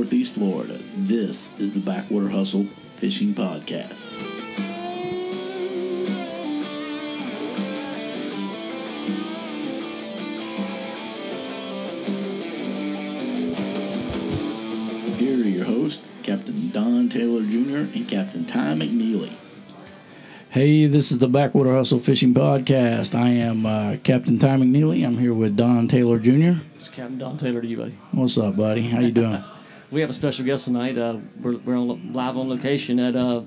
Northeast Florida. This is the Backwater Hustle Fishing Podcast. Here are your hosts, Captain Don Taylor Jr. and Captain Ty McNeely. Hey, this is the Backwater Hustle Fishing Podcast. I am uh, Captain Ty McNeely. I'm here with Don Taylor Jr. It's Captain Don Taylor to you, buddy. What's up, buddy? How you doing? We have a special guest tonight. Uh, we're we're on, live on location at uh,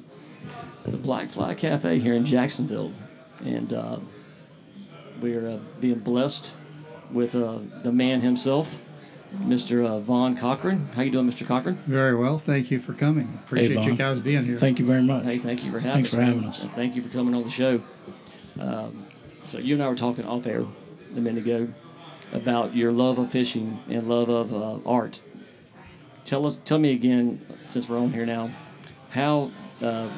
the Black Fly Cafe here in Jacksonville, and uh, we're uh, being blessed with uh, the man himself, Mr. Uh, Vaughn Cochran. How you doing, Mr. Cochran? Very well. Thank you for coming. Appreciate Vaughn. you guys being here. Thank you very much. Hey, thank you for having Thanks us. for having us. And thank you for coming on the show. Um, so you and I were talking off air a minute ago about your love of fishing and love of uh, art. Tell us, tell me again, since we're on here now, how uh,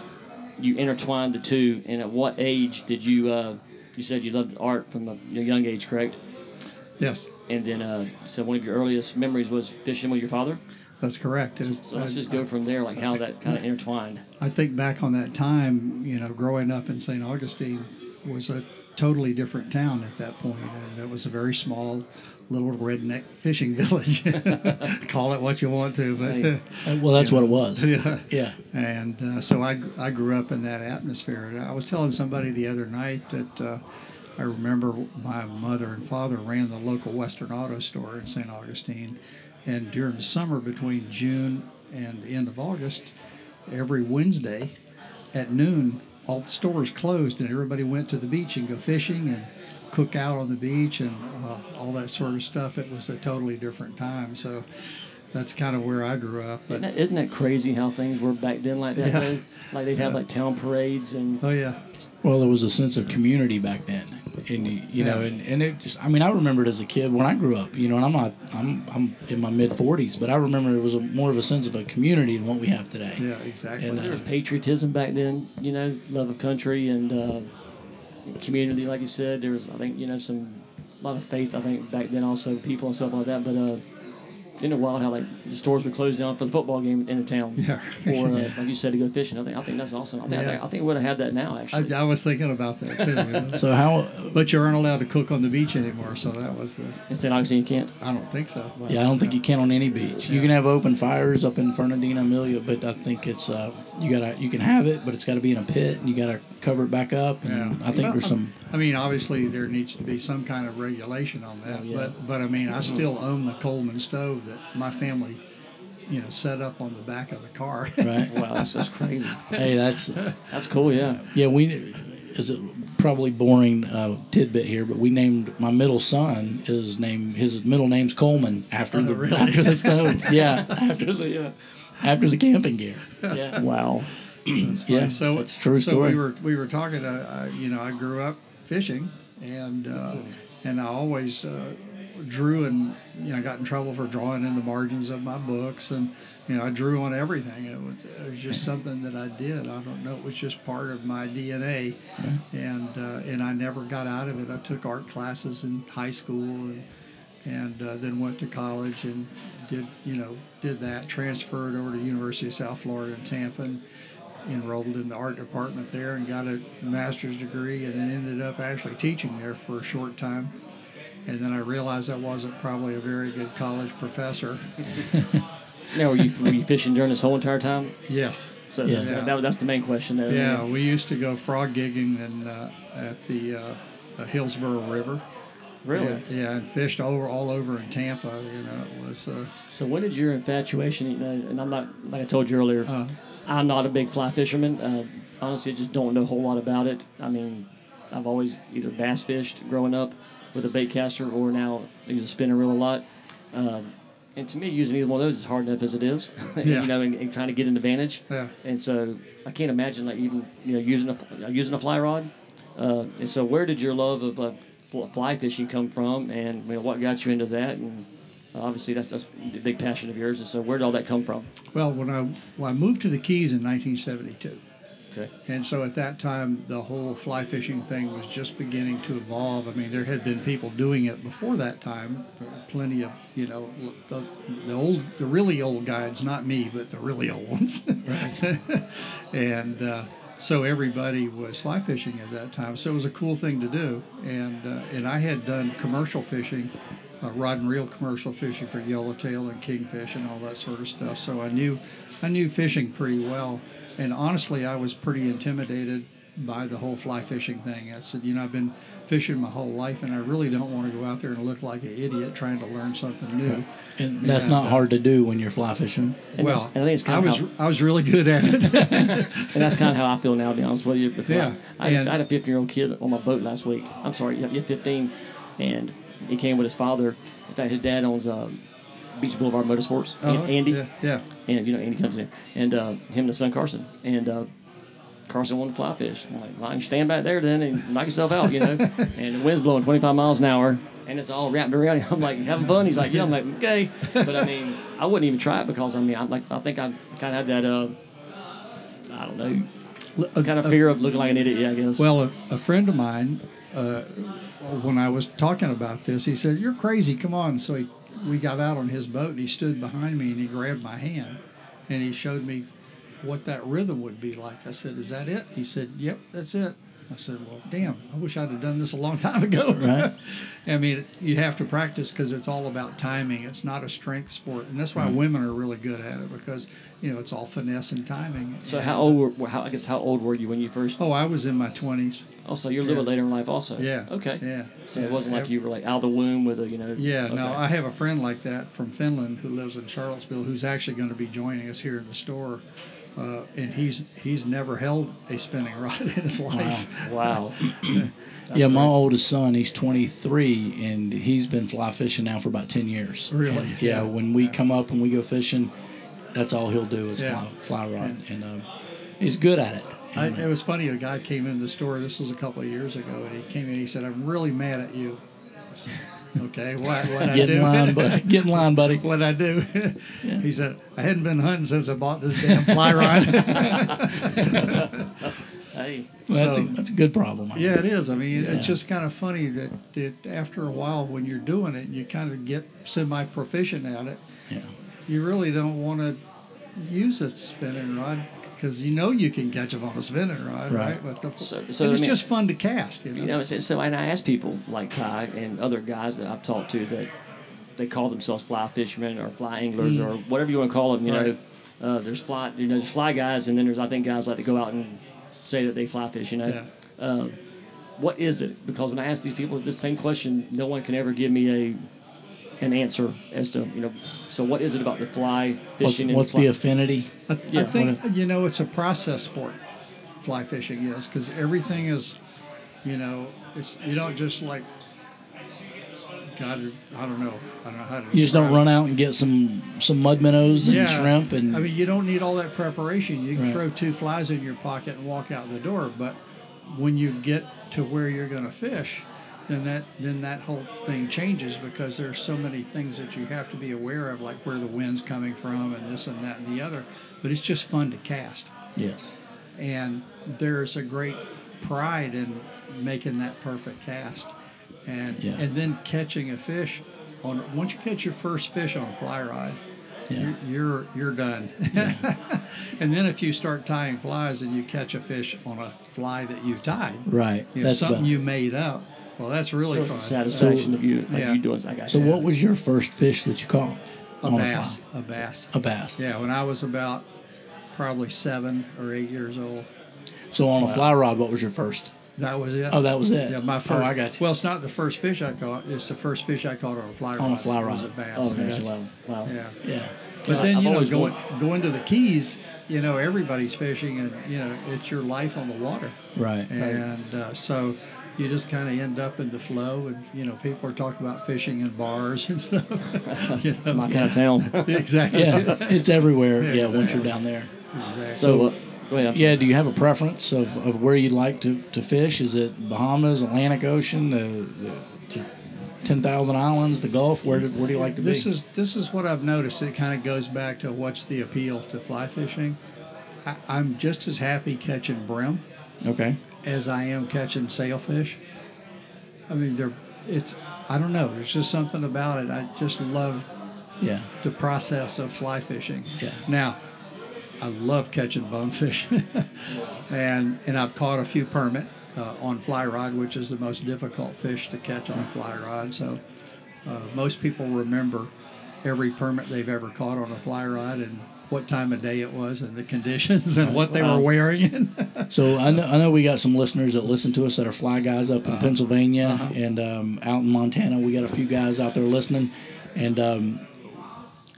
you intertwined the two, and at what age did you? Uh, you said you loved art from a young age, correct? Yes, And then, uh, so one of your earliest memories was fishing with your father. that's correct. And So let's I- just go from there, like how that kind of intertwined. I think back on that time, you know, growing up in St. Augustine was a totally different town at that point, and it was a very small, little redneck fishing village. Call it what you want to, but Well, that's what it was. yeah. Yeah. And uh, so I, I grew up in that atmosphere. And I was telling somebody the other night that uh, I remember my mother and father ran the local Western Auto store in St. Augustine. And during the summer, between June and the end of August, every Wednesday at noon, all the stores closed and everybody went to the beach and go fishing and cook out on the beach and uh, all that sort of stuff. It was a totally different time. So that's kind of where I grew up. But Isn't that, isn't that crazy how things were back then like that? Yeah. though? Like they'd have like town parades and oh yeah, Well, there was a sense of community back then, and you, you know, Yeah. and, and it just—I mean, I remember it as a kid when I grew up. You know, and I'm not, I'm, I'm in my mid 40s, but I remember it was a, more of a sense of a community than what we have today. yeah, exactly. And, there uh, was patriotism back then. You know, love of country and uh, community, like you said. There was, I think, you know, some a lot of faith. I think back then also people and stuff like that. But uh, in a while, how like the stores would close down for the football game in the town, Yeah. or uh, like you said, to go fishing. I think I think that's awesome. I think I Yeah. think, I think we would have had that now actually. I, I was thinking about that too. you know. So how? but you aren't allowed to cook on the beach anymore, so that was the. in St. Augustine, you can't. I don't think so. Yeah, I don't think you can on any beach. You can have open fires up in Fernandina, Amelia, but I think it's uh, you gotta you can have it, but it's got to be in a pit, and you gotta cover it back up. And Yeah. I think Well, there's some. I mean, obviously there needs to be some kind of regulation on that, Oh, yeah. but but I mean, I still own the Coleman stove that my family, you know, set up on the back of the car. Right. Wow, that's just crazy. hey, that's That's cool. Yeah. Yeah, we is it probably boring uh, tidbit here, but we named my middle son. His name, his middle name's Coleman after Oh, the really? after the stove. yeah, after the uh, after the camping gear. Yeah, Wow. yeah. so it's true so story. we were we were talking. Uh, I, you know, I grew up fishing, and uh, and I always uh, drew and you know got in trouble for drawing in the margins of my books, and you know I drew on everything. It was, it was just something that I did. I don't know. It was just part of my DNA, and uh, and I never got out of it. I took art classes in high school and. And uh, then went to college and did you know did that transferred over to University of South Florida in Tampa and enrolled in the art department there and got a master's degree and then ended up actually teaching there for a short time. And then I realized I wasn't probably a very good college professor. Now, were you were you fishing during this whole entire time? Yes. So Yeah. that, that- that's the main question there. Yeah, we used to go frog gigging and uh, at the uh, uh, Hillsborough River. Really? Yeah, yeah, and fished over all over in Tampa. You know, it was. Uh, So when did your infatuation? You know, and I'm not like I told you earlier. uh, I'm not a big fly fisherman. Uh, honestly, I just don't know a whole lot about it. I mean, I've always either bass fished growing up with a bait caster, or now use a spinner reel a lot. Um, and to me, using either one of those is hard enough as it is. Yeah. you know, and, and trying to get an advantage. yeah. And so I can't imagine like even you know using a using a fly rod. Uh, and so where did your love of uh, fly fishing come from, and you know, what got you into that? And uh, obviously that's that's a big passion of yours. And so where did all that come from? Well, when I when I moved to the Keys in 1972, Okay. And so at that time, the whole fly fishing thing was just beginning to evolve. I mean, there had been people doing it before that time. Plenty of, you know, the, the old, the really old guides, not me, but the really old ones. Right. and uh, so everybody was fly fishing at that time. So it was a cool thing to do. And uh, and I had done commercial fishing, uh, rod and reel commercial fishing for yellowtail and kingfish and all that sort of stuff. So I knew I knew fishing pretty well. And honestly, I was pretty intimidated by the whole fly fishing thing. I said, you know, I've been fishing my whole life, and I really don't want to go out there and look like an idiot trying to learn something new. And that's And, not uh, hard to do when you're fly fishing. And well, and I think it's I kinda was how- I was really good at it. And that's kind of how I feel now, to be honest with you. Because Yeah, I, I, and- I had a 15 year old kid on my boat last week. I'm sorry, yeah, yeah, 15. And he came with his father. In fact, his dad owns uh, Beach Boulevard Motorsports. Oh, and Andy. yeah, yeah. And, you know, Andy comes in. And uh, him and his son Carson. And uh, Carson wanted to fly fish. I'm like, well, you stand back there then and knock yourself out, you know. and the wind's blowing 25 miles an hour. And it's all wrapped around. I'm like, having fun? He's like, yeah. I'm like, okay. But I mean, I wouldn't even try it because I mean, I'm like, I think I kind of had that, uh, I don't know, kind of fear of looking like an idiot, yeah, I guess. Well, a, a friend of mine, uh, when I was talking about this, he said, "You're crazy. Come on." So he, we got out on his boat, and he stood behind me, and he grabbed my hand, and he showed me what that rhythm would be like. I said, "Is that it?" He said, "Yep, that's it." I said, "Well, damn, I wish I'd have done this a long time ago." Right. I mean, you have to practice because it's all about timing. It's not a strength sport, and that's why women are really good at it because you know it's all finesse and timing. so And, how old were, how, I guess how old were you when you first, Oh, I was in my twenties. Oh, also you're a little yeah. bit later in life also. Yeah. Okay. Yeah. So yeah. it wasn't like you were like out of the womb with a, you know. Yeah, no. I have a friend like that from Finland who lives in Charlottesville who's actually going to be joining us here in the store. Uh, and he's he's never held a spinning rod in his life. Wow. yeah, my oldest son, he's 23, and he's been fly fishing now for about 10 years. Really? And, yeah, when we come up and we go fishing, that's all he'll do is Yeah. fly, fly rod, and um, he's good at it. I, uh, it was funny. A guy came in the store. This was a couple of years ago, and he came in. And he said, "I'm really mad at you." I said, okay, what what I get do? in line, buddy. Get in line, buddy. what I do? He said, "I hadn't been hunting since I bought this damn fly rod." hey. Well, that's, a, that's a good problem. I Yeah, think. it is. I mean, Yeah. it's just kind of funny that, that after a while, when you're doing it, you kind of get semi proficient at it. Yeah. You really don't want to use a spinning rod because you know you can catch them on a spinning rod, Right. right? But the, So- and so, I it's mean- just fun to cast, you know. You know, so, so and I ask people like Ty and other guys that I've talked to that they call themselves fly fishermen or fly anglers or whatever you want to call them. You Mm. Right. know, uh, there's fly, you know, there's fly guys, and then there's I think guys like to go out and say that they fly fish. You know, Yeah. um, what is it? Because when I ask these people this same question, no one can ever give me a an answer as to you know. So what is it about the fly fishing? and what's fly, the affinity? I, I Yeah. think you know it's a process sport. Fly fishing is because everything is, you know, it's you don't just like. God, I don't know. I don't know how to. You just don't describe it. run out and get some some mud minnows and shrimp and I mean, you don't need all that preparation. You can Right. throw two flies in your pocket and walk out the door. But when you get to where you're going to fish, then that then that whole thing changes because there's so many things that you have to be aware of, like where the wind's coming from and this and that and the other. But it's just fun to cast, yes. and there's a great pride in making that perfect cast, and Yeah. and then catching a fish. On once you catch your first fish on a fly rod, Yeah. you're you're, you're done. and then if you start tying flies and you catch a fish on a fly that you tied, Right. you know, That's something about- you made up. Well, that's really It's fun. satisfaction of you, of yeah. you doing. I got So you. what was your first fish that you caught? a bass, a bass. A bass. Yeah, when I was about probably seven or eight years old, So on a fly rod, what was your first? that was it. Oh, that was it. Yeah, my first. Oh. I got you. Well, it's not the first fish I caught. It's the first fish I caught on a fly rod. On a fly It was a bass. Oh, yes. wow, wow. Yeah. Yeah. But then I've you know going want- going to the Keys, you know everybody's fishing, and you know it's your life on the water. Right. and uh, so you just kind of end up in the flow and you know people are talking about fishing in bars and stuff you know? My kind of town. exactly Yeah. It's everywhere. Yeah, Yeah. Once you're down there. exactly. so, uh, go ahead. Yeah. Do you have a preference of, of where you'd like to, to fish? Is it Bahamas, Atlantic Ocean, the, the, the ten thousand islands, the Gulf? Where do, where do you like to this be? is this is what i've noticed it kind of goes back to what's the appeal to fly fishing I, I'm just as happy catching brim Okay. As I am catching sailfish. I mean, they're it's I don't know. There's just something about it. I just love Yeah. the process of fly fishing. Yeah. Now, I love catching bonefish, and and I've caught a few permit uh, on fly rod, which is the most difficult fish to catch on a fly rod. So uh, most people remember every permit they've ever caught on a fly rod and what time of day it was and the conditions and what they Wow. were wearing. So I know, I know we got some listeners that listen to us that are fly guys up in Uh-huh. Pennsylvania and um, out in Montana. We got a few guys out there listening, and um,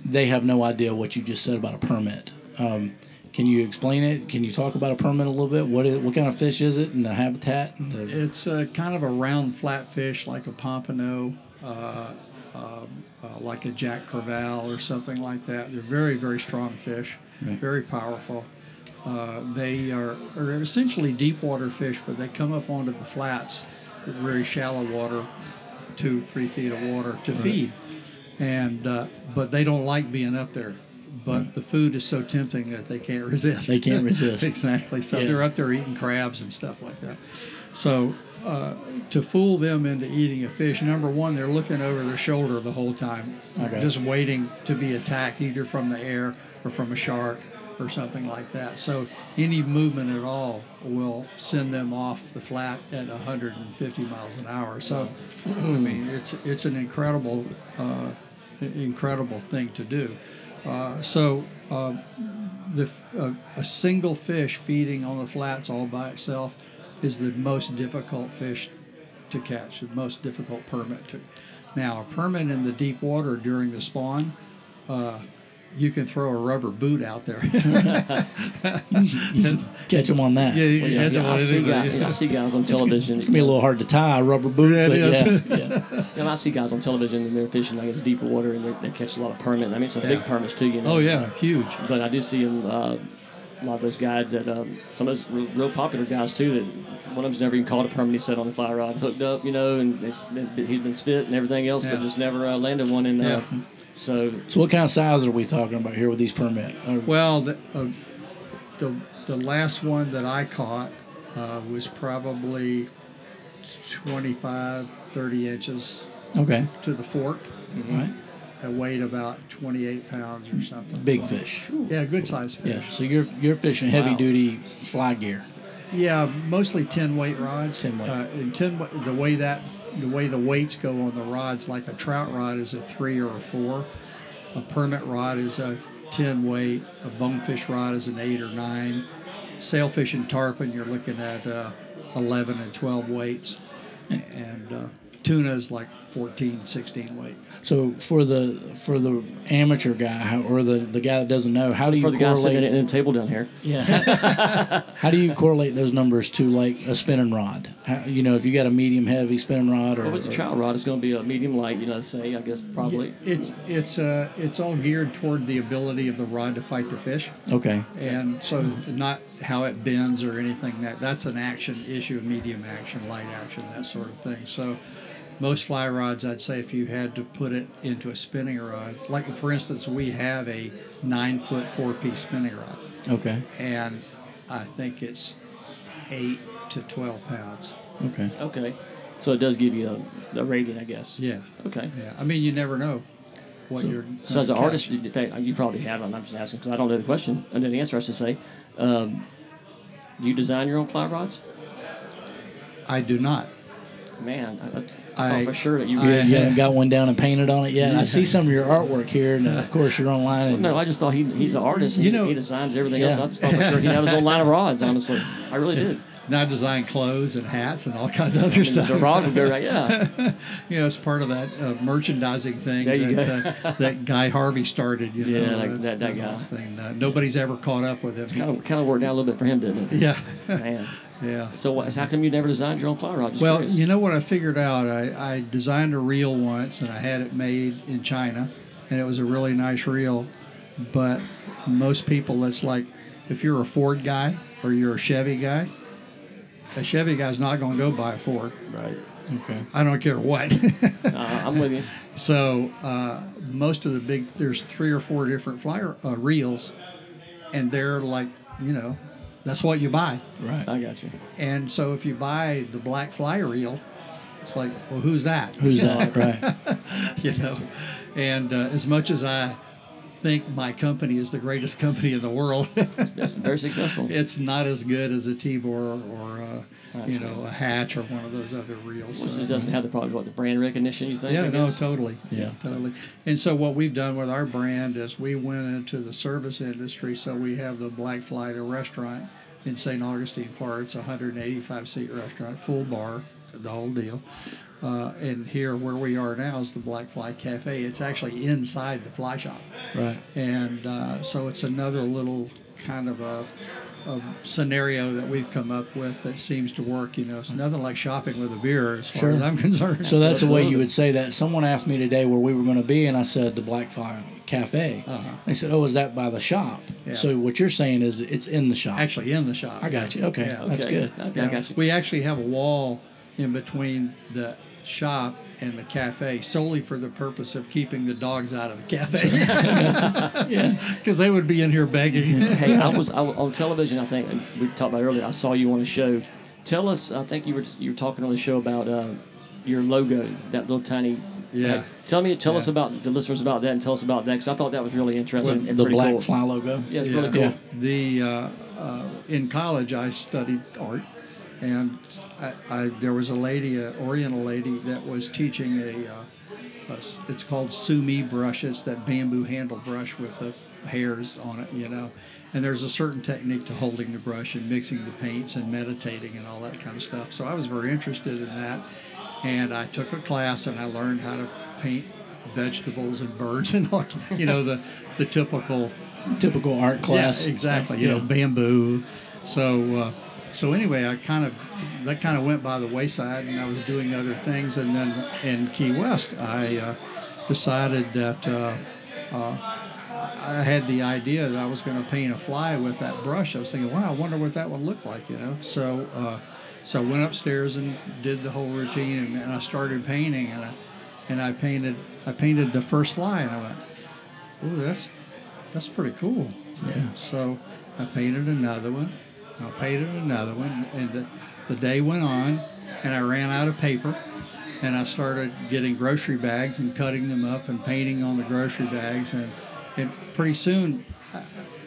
they have no idea what you just said about a permit. Um, can you explain it? Can you talk about a permit a little bit? What is, what kind of fish is it and the habitat? The, It's uh, kind of a round, flat fish like a pompano, uh, um, uh, like a Jack Crevalle or something like that. They're very, very strong fish, Right. very powerful. Uh, they are, are essentially deep water fish, but they come up onto the flats, very shallow water, two, three feet of water to feed. And uh, but they don't like being up there. But the food is so tempting that they can't resist. They can't resist. exactly. So Yeah. they're up there eating crabs and stuff like that. So uh, to fool them into eating a fish, number one, they're looking over their shoulder the whole time, Okay. just waiting to be attacked either from the air or from a shark or something like that. So any movement at all will send them off the flat at 150 miles an hour. So I mean, it's it's an incredible uh, incredible thing to do. Uh, so uh, the uh, a single fish feeding on the flats all by itself is the most difficult fish to catch, the most difficult permit to. Now, a permit in the deep water during the spawn, uh, you can throw a rubber boot out there. catch them on that. yeah, you Well, can yeah, catch yeah, them I, on see anything. guys, yeah, I see guys on television. It's gonna be a little hard to tie a rubber boot, Yeah, but yeah, yeah. And I see guys on television and they're fishing like it's deeper water and they they catch a lot of permit. I mean, some big permits too, you know. Oh yeah, huge. But I do see them, uh, a lot of those guys that um, some of those real, real popular guys too. That one of them's never even caught a permit. He set on the fly rod, hooked up, you know, and it's been- he's been spit and everything else, but just never uh, landed one. And uh, Yeah. so So what kind of size are we talking about here with these permit? Uh, Well, the, uh, the the last one that I caught uh, was probably 25, 30 inches okay, to the fork. all right, It weighed about 28 pounds or something. big fish. Yeah, good sized fish. Yeah, so you're you're fishing heavy Wow. duty fly gear. Yeah, mostly 10 weight rods. 10 weight. Uh, and 10 wa- the way that the way the weights go on the rods, like a trout rod is a three or a four. A permit rod is a 10 weight. A bonefish rod is an eight or nine. Sailfish and tarpon, you're looking at uh, 11 and 12 weights. And uh, tuna is like 14, 16 weight. So for the for the amateur guy how, or the, the guy that doesn't know, how do you for the sitting correlate? at the table down here, Yeah. how do you correlate those numbers to like a spinning rod? How, you know, if you got a medium heavy spinning rod or, well, if it's a trout rod, it's going to be a medium light. You know, say I guess probably. It's it's uh, it's all geared toward the ability of the rod to fight the fish. okay, and so not how it bends or anything that that's an action issue medium action light action that sort of thing so most fly rods i'd say if you had to put it into a spinning rod like for instance we have a nine foot four piece spinning rod okay, and i think it's eight to 12 pounds okay. Okay, so it does give you a, a rating, I guess. yeah Okay. yeah i mean you never know what you're So as an gonna artist, you, they- you probably have. I'm just asking because I don't know the question. I know the answer. I should say. Um, do you design your own fly rods? i do not Man, I, I, Oh, I- thought for sure that you. I- You, haven't got one down and painted on it yet. I see some of your artwork here, and of course you're online. And, no, I just thought he, he's an artist. You he, know- he designs everything else. I just thought for sure he'd have his own line of rods. Honestly, I really did. Now design clothes and hats and all kinds of other stuff The rod would go right. Yeah. you know, it's part of that uh, merchandising thing that, uh, that Guy Harvey started. You Yeah, know, like that- that guy. Thing. Uh, nobody's ever caught up with him. kind of kind of worked out a little bit for him, didn't it? yeah, Man. yeah. So what, so how come you never designed your own fly rod? Well, curious. you know what I figured out? I, I designed a reel once, and I had it made in China, and it was a really nice reel. But most people, it's like if you're a Ford guy or you're a Chevy guy, a Chevy guy's not going to go buy a Ford. right. okay, I don't care what. Uh, I'm with you. So uh, most of the big, there's three or four different flyer uh, reels, and they're like you know, that's what you buy. Right. I got you. And so if you buy the black fly reel, it's like, well, who's that? Who's that? Right. you know, and uh, as much as I think my company is the greatest company in the world, That's very successful. it's not as good as a Tibor or uh, I you know a Hatch or one of those other reels. Which So- it doesn't have the probably what the brand recognition you think. yeah, no, guess? totally. Yeah. totally. And so what we've done with our brand is we went into the service industry. So we have the Black Fly, the restaurant in St. Augustine Park. It's a 185 seat restaurant, full bar, the whole deal. Uh, and here, where we are now, is the Black Fly Cafe. It's actually inside the fly shop, Right. and uh, so it's another little kind of a, a scenario that we've come up with that seems to work. You know, it's nothing like shopping with a beer, as far Sure. as I'm concerned. So that's the way you would say that. Someone asked me today where we were going to be, and I said the Black Fire Cafe. Uh-huh. They said, "Oh, is that by the shop?" Yeah. So what you're saying is it's in the shop. actually in the shop. I got you. Okay, Yeah. that's good. Okay, Yeah. I got you. We actually have a wall in between the shop and the cafe solely for the purpose of keeping the dogs out of the cafe Yeah. because they would be in here begging. hey, I was I, on television. I think we talked about earlier. I saw you on a show. Tell us. I think you were you were talking on the show about uh, your logo, that little tiny. Yeah. tell me, tell Yeah. us about the listeners about that, and tell us about that because I thought that was really interesting and the Black cool. Fly logo. Yeah, it's Yeah. really cool. The uh, uh, in college I studied art, and I, I there was a lady, an Oriental lady, that was teaching a. Uh, a it's called sumi brush. It's that bamboo handle brush with the hairs on it, you know. And there's a certain technique to holding the brush and mixing the paints and meditating and all that kind of stuff. So I was very interested in that, and I took a class and I learned how to paint vegetables and birds and all, you know the the typical Typical art class. yeah, exactly. You know, bamboo. So, uh, so anyway, I kind of that kind of went by the wayside, and I was doing other things. And then in Key West, I uh, decided that uh, uh, I had the idea that I was going to paint a fly with that brush. I was thinking, wow, I wonder what that would look like, you know. So, uh, so I went upstairs and did the whole routine, and, and I started painting, and I, and I painted I painted the first fly, and I went, ooh, that's that's pretty cool. Yeah. So I painted another one. I painted another one, and the, the day went on, and I ran out of paper, and I started getting grocery bags and cutting them up and painting on the grocery bags, and, and pretty soon I,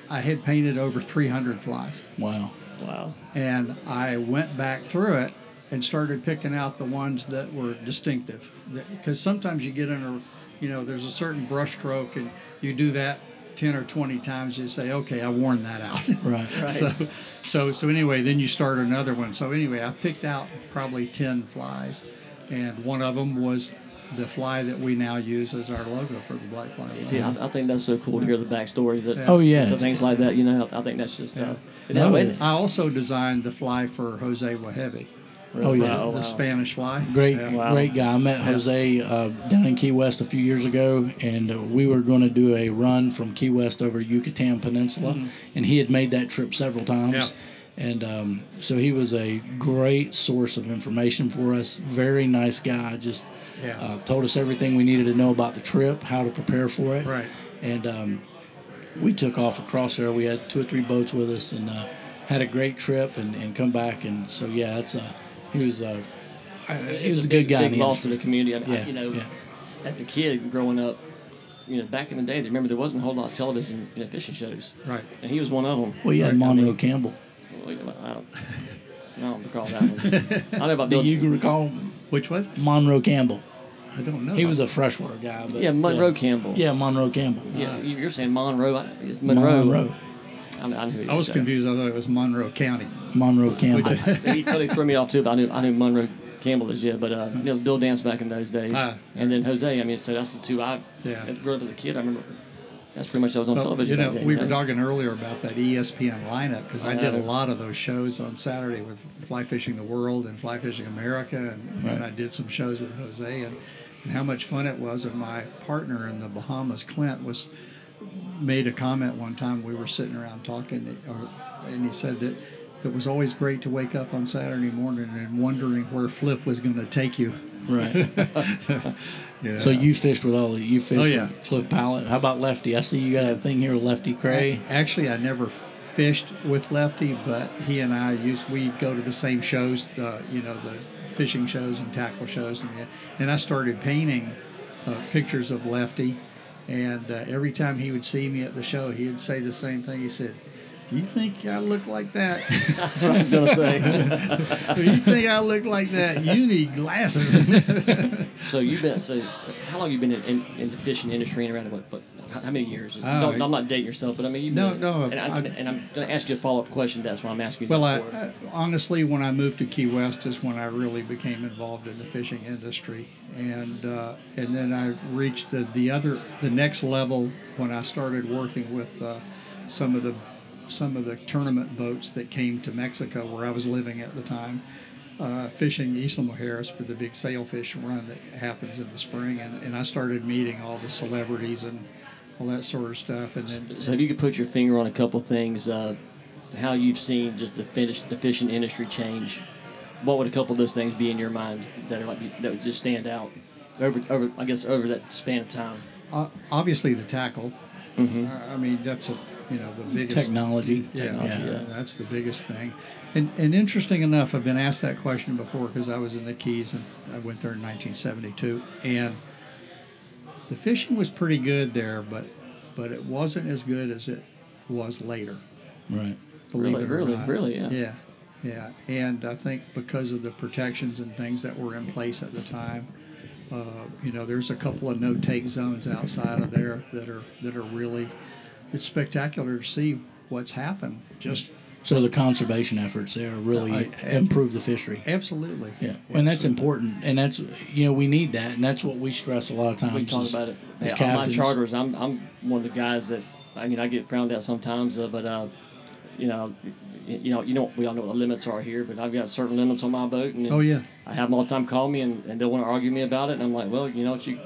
I had painted over 300 flies, Wow. Wow. and I went back through it and started picking out the ones that were distinctive, because sometimes you get in a, you know, there's a certain brush stroke, and you do that. 10 or 20 times you say okay i worn that out Right. Right. so, so, so anyway, then you start another one. So anyway, I picked out probably ten flies, and one of them was the fly that we now use as our logo for the black fly. You See, I, I think that's so cool to hear the backstory that. Yeah. Oh yeah. To things like that, you know, I think that's just. Uh, Yeah. no, No, it- I also designed the fly for Jose Wejebe, Oh, yeah. Wow, the. Spanish fly. Great, Yeah. Wow. great guy. I met Jose uh, down in Key West a few years ago, and uh, we were going to do a run from Key West over Yucatan Peninsula, and he had made that trip several times. Mm-hmm. Yeah. And um, so he was a great source of information for us. Very nice guy. Just Yeah. uh, told us everything we needed to know about the trip, how to prepare for it. Right. And um, we took off across there. We had two or three boats with us, and uh, had a great trip, and, and come back. And so yeah, it's a he was a I- he was uh, a good big, guy. in Big the loss to the community. I, I- you know, yeah. as a kid growing up, you know, back in the day, remember there wasn't a whole lot of television, you know, fishing shows, Right. and he was one of them. Well, you had Right, I Monroe mean- Campbell. I don't, I don't recall that one. I know about Do Bill. you recall Which was? Monroe Campbell? I don't know. He was a freshwater guy. But, yeah, Monroe Campbell. Yeah, Monroe Campbell. Yeah, you- you're saying Monroe. I- It's Monroe. Monroe. I, I, knew I was confused. I thought it was Monroe County. Monroe Campbell. he totally threw me off too. But I knew I knew Monroe Campbell is yeah, but uh, you know Bill Dance back in those days, Ah. and then Jose. I mean, so that's the two I. Yeah. Grew up as a kid, I remember. That's pretty much I was on Well, television. you know, then, we you were talking earlier about that ESPN lineup because I I did a lot of those shows on Saturday with Fly Fishing the World and Fly Fishing America, and, and I did some shows with Jose, and, and how much fun it was. And my partner in the Bahamas, Clint, was made a comment one time. We were sitting around talking, or, and he said that it was always great to wake up on Saturday morning and wondering where Flip was going to take you. right. You know? So you fished with all the you fished Oh, yeah. with Flip Pallot. How about Lefty? I see you got a thing here with Lefty Kreh. Actually, I never fished with Lefty, but he and I used we go to the same shows, uh, you know, the fishing shows and tackle shows, and and I started painting uh, pictures of Lefty, and uh, every time he would see me at the show, he would say the same thing. He said. "Do you think I look like that? That's what I was gonna say. Do you think I look like that? You need glasses. so you've been so how long you been in, in, in the fishing industry and around what? But how, many years? Oh, Don't- I'm not dating yourself, but I mean you. No, no, And, I, I'm going to ask you a follow up question. That's why I'm asking you. Well, I. I, honestly, when I moved to Key West is when I really became involved in the fishing industry, and uh, and then I reached the, the other the next level when I started working with uh, some of the some of the tournament boats that came to Mexico where I was living at the time. Uh, fishing Isla Mujeres for the big sailfish run that happens in the spring, and, and I started meeting all the celebrities and all that sort of stuff. And then, So if you could put your finger on a couple things, uh, how you've seen just the, fish, the fishing industry change, what would a couple of those things be in your mind that are like that would just stand out over over I guess over that span of time? uh, obviously the tackle. Mm-hmm. I mean, that's a you know the biggest Technology. Yeah, Technology, yeah, yeah. that's the biggest thing. And and interesting enough, I've been asked that question before because I was in the Keys and I went there in 1972, and the fishing was pretty good there, but but it wasn't as good as it was later. Right. Believe Really, it or really, not. really, yeah. Yeah, yeah, and I think because of the protections and things that were in place at the time, uh, you know, there's a couple of no-take zones outside of there that are that are really, it's spectacular to see what's happened. Just So the conservation efforts there really I- I- improve the fishery. absolutely. Yeah, and that's important, and that's you know we need that, and that's what we stress a lot of times. We talk is- about it. as Yeah, on my charters, I'm I'm one of the guys that I mean I get frowned at sometimes, uh, but uh, you know, you know, you know, we all know what the limits are here, but I've got certain limits on my boat, and Oh yeah. I have them all the time call me and, and they want to argue me about it, and I'm like, well, you know, what, you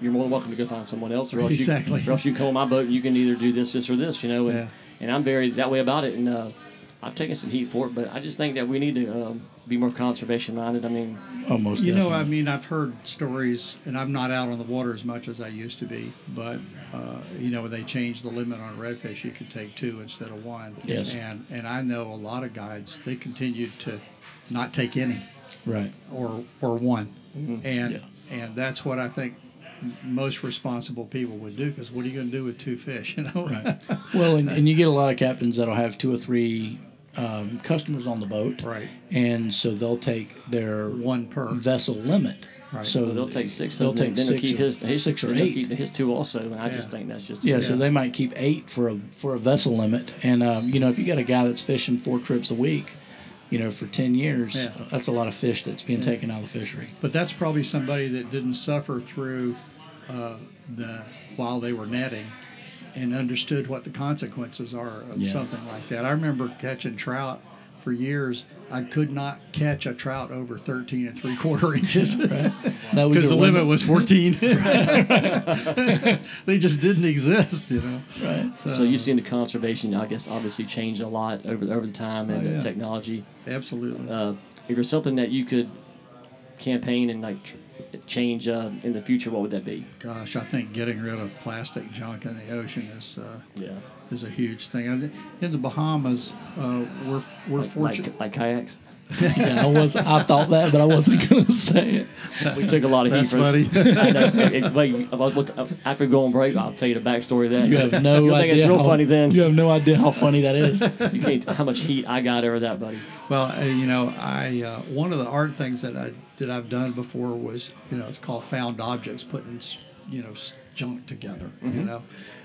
you're more than welcome to go find someone else, or else Exactly. you or else you come on my boat and you can either do this, this, or this, you know, and Yeah. and I'm very that way about it, and uh, I've taken some heat for it, but I just think that we need to um, be more conservation minded. I mean, almost. You know, I mean, I've heard stories, and I'm not out on the water as much as I used to be, but uh, you know, when they changed the limit on redfish, you could take two instead of one. Yes. And and I know a lot of guides they continued to not take any right. or or one, and Yeah. and that's what I think most responsible people would do because what are you going to do with two fish? You know. Right. well, and, and you get a lot of captains that'll have two or three um, customers on the boat, Right. and so they'll take their One per. vessel limit. Right. So they'll take six. They'll of them, take then six, they'll keep or, his, his six or then they'll eight. keep his two also, and I just think that's just Yeah, so they might keep eight for a for a vessel limit, and um, you know if you got a guy that's fishing four trips a week, you know for ten years, Yeah. that's a lot of fish that's being taken out of the fishery. But that's probably somebody that didn't suffer through uh, the while they were netting and understood what the consequences are of Yeah. something like that. I remember catching trout for years. I could not catch a trout over 13 and three quarter inches because the limit was 14. they just didn't exist, you know. right. So you've seen the conservation, I guess, obviously change a lot over over the time and Oh, the technology. Absolutely. Uh, if there's something that you could campaign and like tr- change uh, in the future, what would that be? Gosh, I think getting rid of plastic junk in the ocean is uh, Yeah, is a huge thing. In the Bahamas, uh, we're we're like, fortunate. like, like kayaks. yeah, I was I thought that, but I wasn't gonna say it. We took a lot of That's heat. for funny. I know. It- it- wait, I'll- I'll- after going go break, I'll tell you the backstory of that. You have no You'll idea. think it's real how, funny then. You have no idea how funny that is. You can't how much heat I got over that, buddy. Well, uh, you know, I uh, one of the art things that I that I've done before was, you know, it's called found objects, putting you know junk together. You know,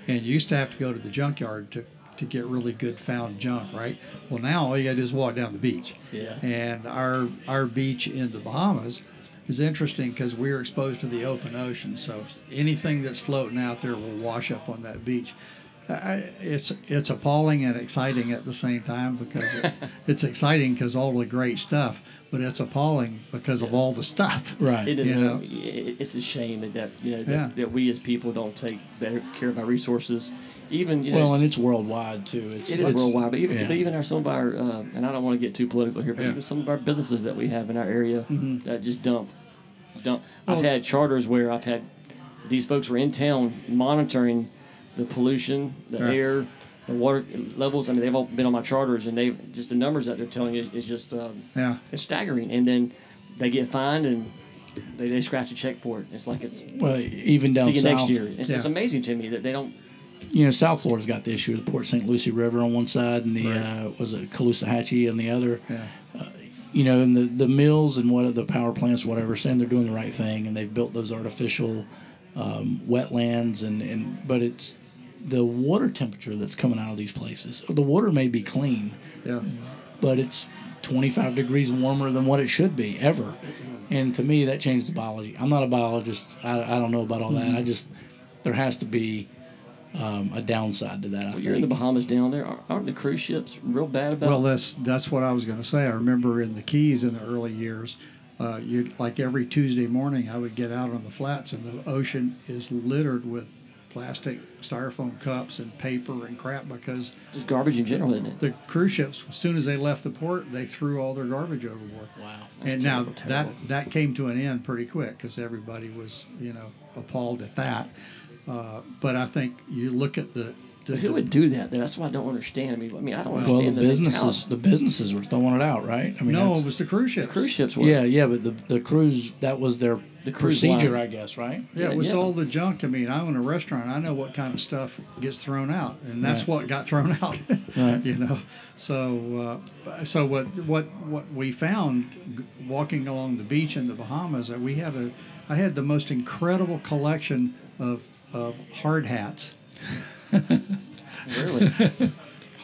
and you used to have to go to the junkyard to to get really good found junk, right? Well, now all you got to do is walk down the beach. Yeah. And our our beach in the Bahamas is interesting because we're exposed to the open ocean, so anything that's floating out there will wash up on that beach. I, it's it's appalling and exciting at the same time because it, it's exciting because all the great stuff, but it's appalling because of all the stuff. Right. It is, You know? it's a shame that, that you know that, Yeah. that we as people don't take better care of our resources. Even you know, Well, and it's worldwide too. It's It is it's- worldwide, but even, yeah. but even our some of our, uh, and I don't want to get too political here, but Yeah. even some of our businesses that we have in our area that just dump, dump. I've had charters where I've had these folks were in town monitoring the pollution, the Right. air, the water levels. I mean, they've all been on my charters, and they just the numbers that they're telling you is just um, Yeah. it's staggering. And then they get fined and they, they scratch a check for it. It's like it's Well, even down see you south, next year. It's, it's amazing to me that they don't. You know, South Florida's got the issue of the Port St. Lucie River on one side and the Right. uh, was it Caloosahatchee on the other. Yeah. You know, and the the mills and what the power plants, whatever, saying they're doing the right thing and they've built those artificial um, wetlands and and but it's the water temperature that's coming out of these places. The water may be clean, Yeah. but it's 25 degrees warmer than what it should be ever. And to me, that changes the biology. I'm not a biologist. I, I don't know about all that. I just there has to be um, a downside to that. I You're in the. Bahamas down there. Aren't- Aren't the cruise ships real bad about? Well, that's that's what I was going to say. I remember in the Keys in the early years, uh, you like every Tuesday morning, I would get out on the flats, and the ocean is littered with plastic, styrofoam cups, and paper and crap because just garbage in general, isn't it? the cruise ships, as soon as they left the port, they threw all their garbage overboard. Wow. and terrible, now terrible. that that came to an end pretty quick because everybody was you know appalled at that. Uh, but I think you look at the, the But who would do that? though? That's what I don't understand. I mean, I mean, I don't Well, the understand the, businesses, mentality. the businesses were throwing it out, right? I mean, no, it was the cruise ships. The Cruise ships were. yeah, yeah, but the the cruise that was their The cruise procedure, line. I guess, right? Yeah, Yeah, it was yeah. all the junk. I mean, I own a restaurant. I know what kind of stuff gets thrown out, and that's Right. what got thrown out. Right. You know, so uh, so what what what we found walking along the beach in the Bahamas that we had a I had the most incredible collection of of hard hats. Really.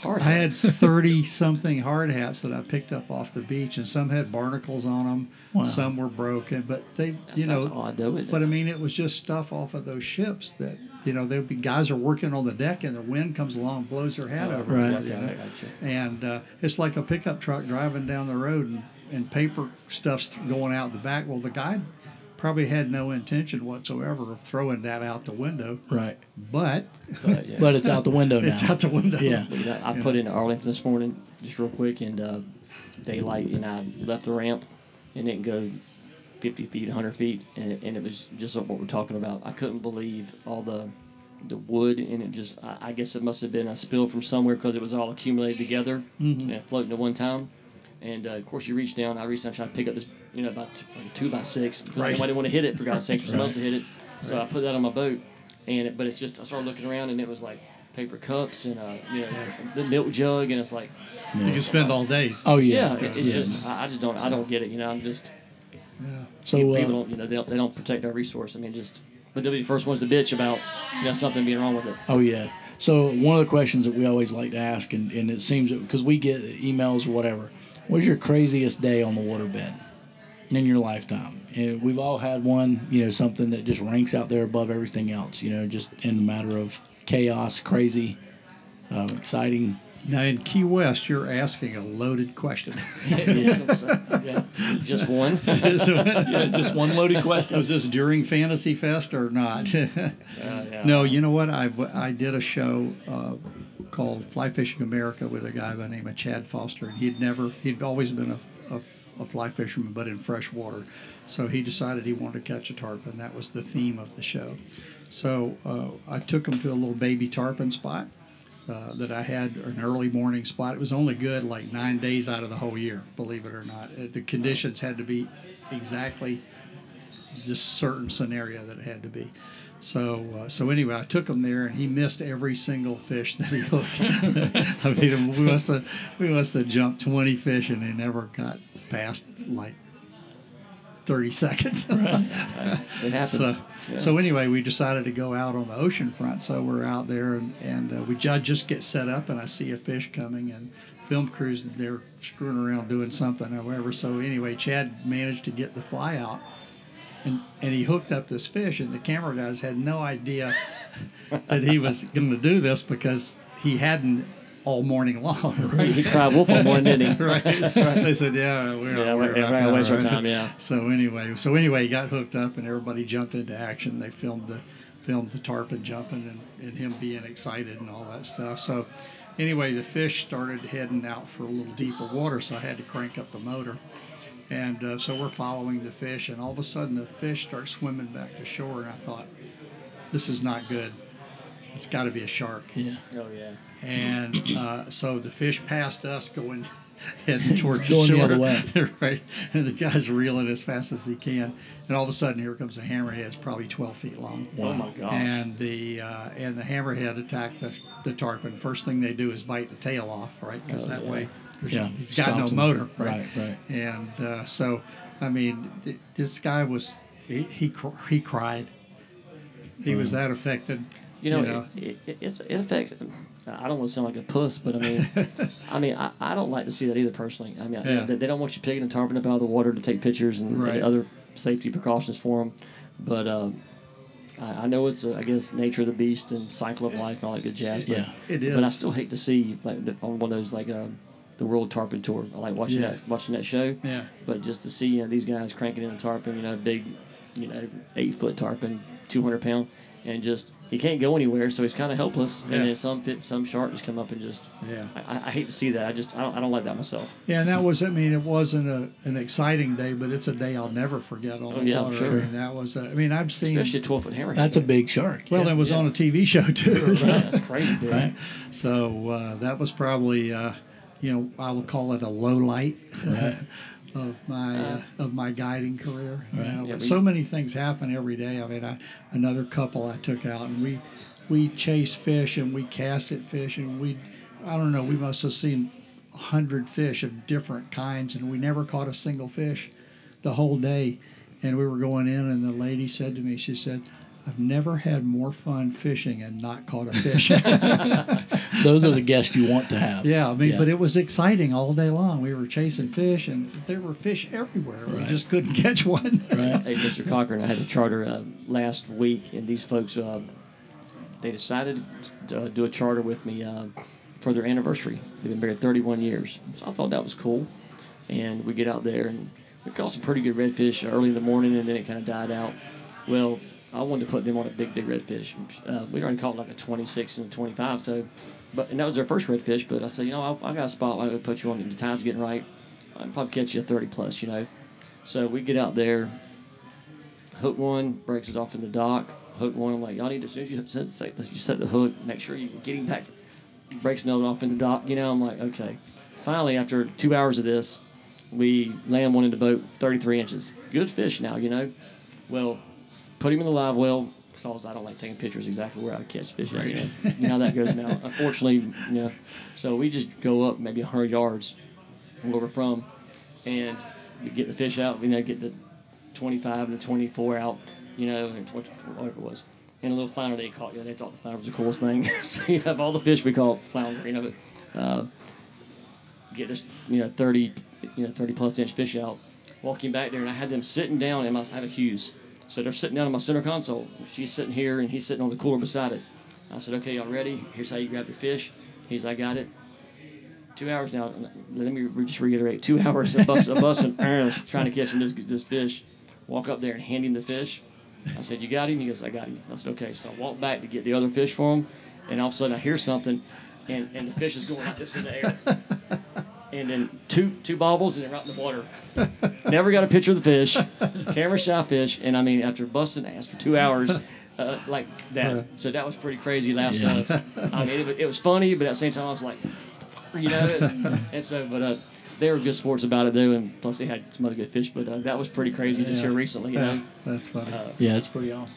Hard. I had thirty something hard hats that I picked up off the beach, and some had barnacles on them. Wow. Some were broken, but they That's, you know that's odd, though. Isn't it? But I mean, it was just stuff off of those ships that you know there'd be guys are working on the deck and the wind comes along and blows their hat over. Right. it, you know? I gotcha. And uh, it's like a pickup truck driving down the road and, and paper stuff's going out the back. Well, the guy probably had no intention whatsoever of throwing that out the window, Right. but But, yeah. But it's out the window now. it's out the window. Yeah. But, you know, I put in Arlington this morning, just real quick, and uh, daylight, and I left the ramp, and it go 50 feet, 100 feet, and it, and it was just what we're talking about. I couldn't believe all the the wood, and it just, I, I guess it must have been a spill from somewhere because it was all accumulated together and floating at one time. And uh, of course, you reach down. I reached down, trying to pick up this, you know, about t- like a two by six. because Right. Nobody want to hit it for God's sake. You're supposed to hit it. So I put that on my boat, and it, but it's just I started looking around, and it was like paper cups and uh, you know, the milk jug, and it's like, You can spend all day. Oh yeah, yeah. it- it's Yeah. just I, I just don't I don't get it. You know, I'm just Yeah. So people, uh, people don't you know they don't, they don't protect our resource. I mean, just but they'll be the first ones to bitch about you know something being wrong with it. Oh yeah. So one of the questions that we always like to ask, and, and it seems because we get emails or whatever, what's your craziest day on the waterbed in your lifetime? And we've all had one, you know, something that just ranks out there above everything else. You know, just in the matter of chaos, crazy, um, exciting. Now in Key West, you're asking a loaded question. yeah, so, yeah, just one. Yeah, just one loaded question. Was this during Fantasy Fest or not? Uh, yeah. No, you know what? I I did a show uh, called Fly Fishing America with a guy by the name of Chad Foster, and he'd never he'd always been a, a, a fly fisherman, but in fresh water. So he decided he wanted to catch a tarpon. That was the theme of the show. So uh, I took him to a little baby tarpon spot. Uh, that I had an early morning spot. It was only good like nine days out of the whole year, believe it or not. The conditions had to be exactly this certain scenario that it had to be. So, uh, so anyway, I took him there, and he missed every single fish that he hooked. I mean, we must have we must have jumped twenty fish, and he never got past like thirty seconds. It happens. So, Yeah. so anyway, we decided to go out on the ocean front. So we're out there, and and uh, we just get set up, and I see a fish coming, and film crews they're screwing around doing something or whatever. So anyway, Chad managed to get the fly out, and and he hooked up this fish, and the camera guys had no idea that he was going to do this because he hadn't all morning long. he, he cried wolf on one, didn't he? right. They said, "Yeah, we're Yeah, we're, we're waste our time. Yeah. So anyway, so anyway, he got hooked up, and everybody jumped into action. They filmed the filmed the tarpon jumping and, and him being excited and all that stuff. So anyway, the fish started heading out for a little deeper water, so I had to crank up the motor. And uh, so we're following the fish, and all of a sudden the fish start swimming back to shore, and I thought, this is not good. it's got to be a shark. Yeah. Oh yeah. And uh, so the fish passed us going heading towards Going the the shore. other way. right. And the guy's reeling as fast as he can. And all of a sudden, here comes a hammerhead. It's probably 12 feet long. Oh my gosh. And the uh, and the hammerhead attacked the, the tarpon. First thing they do is bite the tail off, right? Because Oh, that yeah. way there's- Yeah, he's got no him. motor, Right, right. And uh, so, I mean, th- this guy was he he, cr- he cried. He was that affected. You know, It, it, it's, it affects. I don't want to sound like a puss, but I mean, I mean, I, I don't like to see that either personally. I mean, I- Yeah. they, they don't want you picking a tarpon up out of the water to take pictures and, and other safety precautions for them. But uh, I, I know it's, uh, I guess, nature of the beast and cycle of life and all that good jazz. But, Yeah. It is. But I still hate to see like on one of those like uh, the World Tarpon Tour. I like watching Yeah. that watching that show. Yeah. But just to see you know these guys cranking in a tarpon, you know, big, you know, eight foot tarpon, two hundred pound, and just he can't go anywhere, so he's kind of helpless. Yeah. And then some fit, some shark just come up and just. Yeah. I, I- I hate to see that. I just I don't, I don't like that myself. Yeah, and that was, I mean, it wasn't a, an exciting day, but it's a day I'll never forget on Oh, the yeah, I'm water. sure. I mean, that was, a, I mean, I've seen, Especially a twelve foot hammerhead. That's a big shark. well, yeah. it was yeah. on a TV show too. Right, so- that's crazy. Right. So uh, that was probably, uh, you know, I would call it a low light of my uh, of my guiding career. You know, Yeah, we- so many things happen every day. I mean, I, another couple I took out, and we we chased fish and we casted fish, and we, I don't know, we must have seen a hundred fish of different kinds, and we never caught a single fish the whole day. And we were going in, and the lady said to me, she said. I've never had more fun fishing and not caught a fish. Those are the guests you want to have. Yeah, I mean, but it was exciting all day long. We were chasing fish, and there were fish everywhere. We just couldn't catch one. Right. Hey, Mr. Cochran, I had a charter uh, last week, and these folks, uh, they decided to uh, do a charter with me uh, for their anniversary. They've been married 31 years, so I thought that was cool. And we get out there, and we caught some pretty good redfish early in the morning, and then it kind of died out. Well, I wanted to put them on a big, big redfish. Uh, we already caught like a 26 and a 25, so, but and that was their first redfish. But I said, you know, I, I got a spot. I could put you on. The time's getting right. I'd probably catch you a 30 plus, you know. So we get out there, hook one, breaks it off in the dock. Hook one, I'm like, y'all need to, as soon as you set, you set the hook, make sure you get him back. Breaks another off in the dock, you know. I'm like, okay. Finally, after two hours of this, we land one in the boat, 33 inches. Good fish now, you know. Well, put him in the live well because I don't like taking pictures exactly where I catch fish. At, you, know. you know how that goes now. Unfortunately, you know. So we just go up maybe 100 yards where we're from, and we get the fish out. You know, get the 25 and the 24 out. You know, and what- whatever it was. And a little flounder they caught. You know, they thought the flounder was the coolest thing. so you have all the fish we caught flounder. You know, but uh, get this you know 30 you know 30 plus inch fish out walking back there and i had them sitting down in my i have a Hewes so they're sitting down in my center console. She's sitting here and he's sitting on the cooler beside it. I said okay y'all ready? Here's how you grab your fish. He's like, i got it. Two hours now let me re- just reiterate two hours of bus, of busting trying to catch him this, this fish. Walk up there and hand him the fish. I said you got him? He goes i got him. I said okay. So i walk back to get the other fish for him and all of a sudden i hear something and, and the fish is going like this in the air and then two two bobbles and they're out in the water. Never got a picture of the fish, camera shy fish, and I mean after busting ass for two hours, uh, like that. So that was pretty crazy last Yeah. time. I mean it, was- it was funny, but at the same time I was like, you know, and so but uh, they were good sports about it though, and plus they had some other good fish. But uh, that was pretty crazy just here recently, you Yeah, know. that's funny. Uh, Yeah, it's pretty awesome.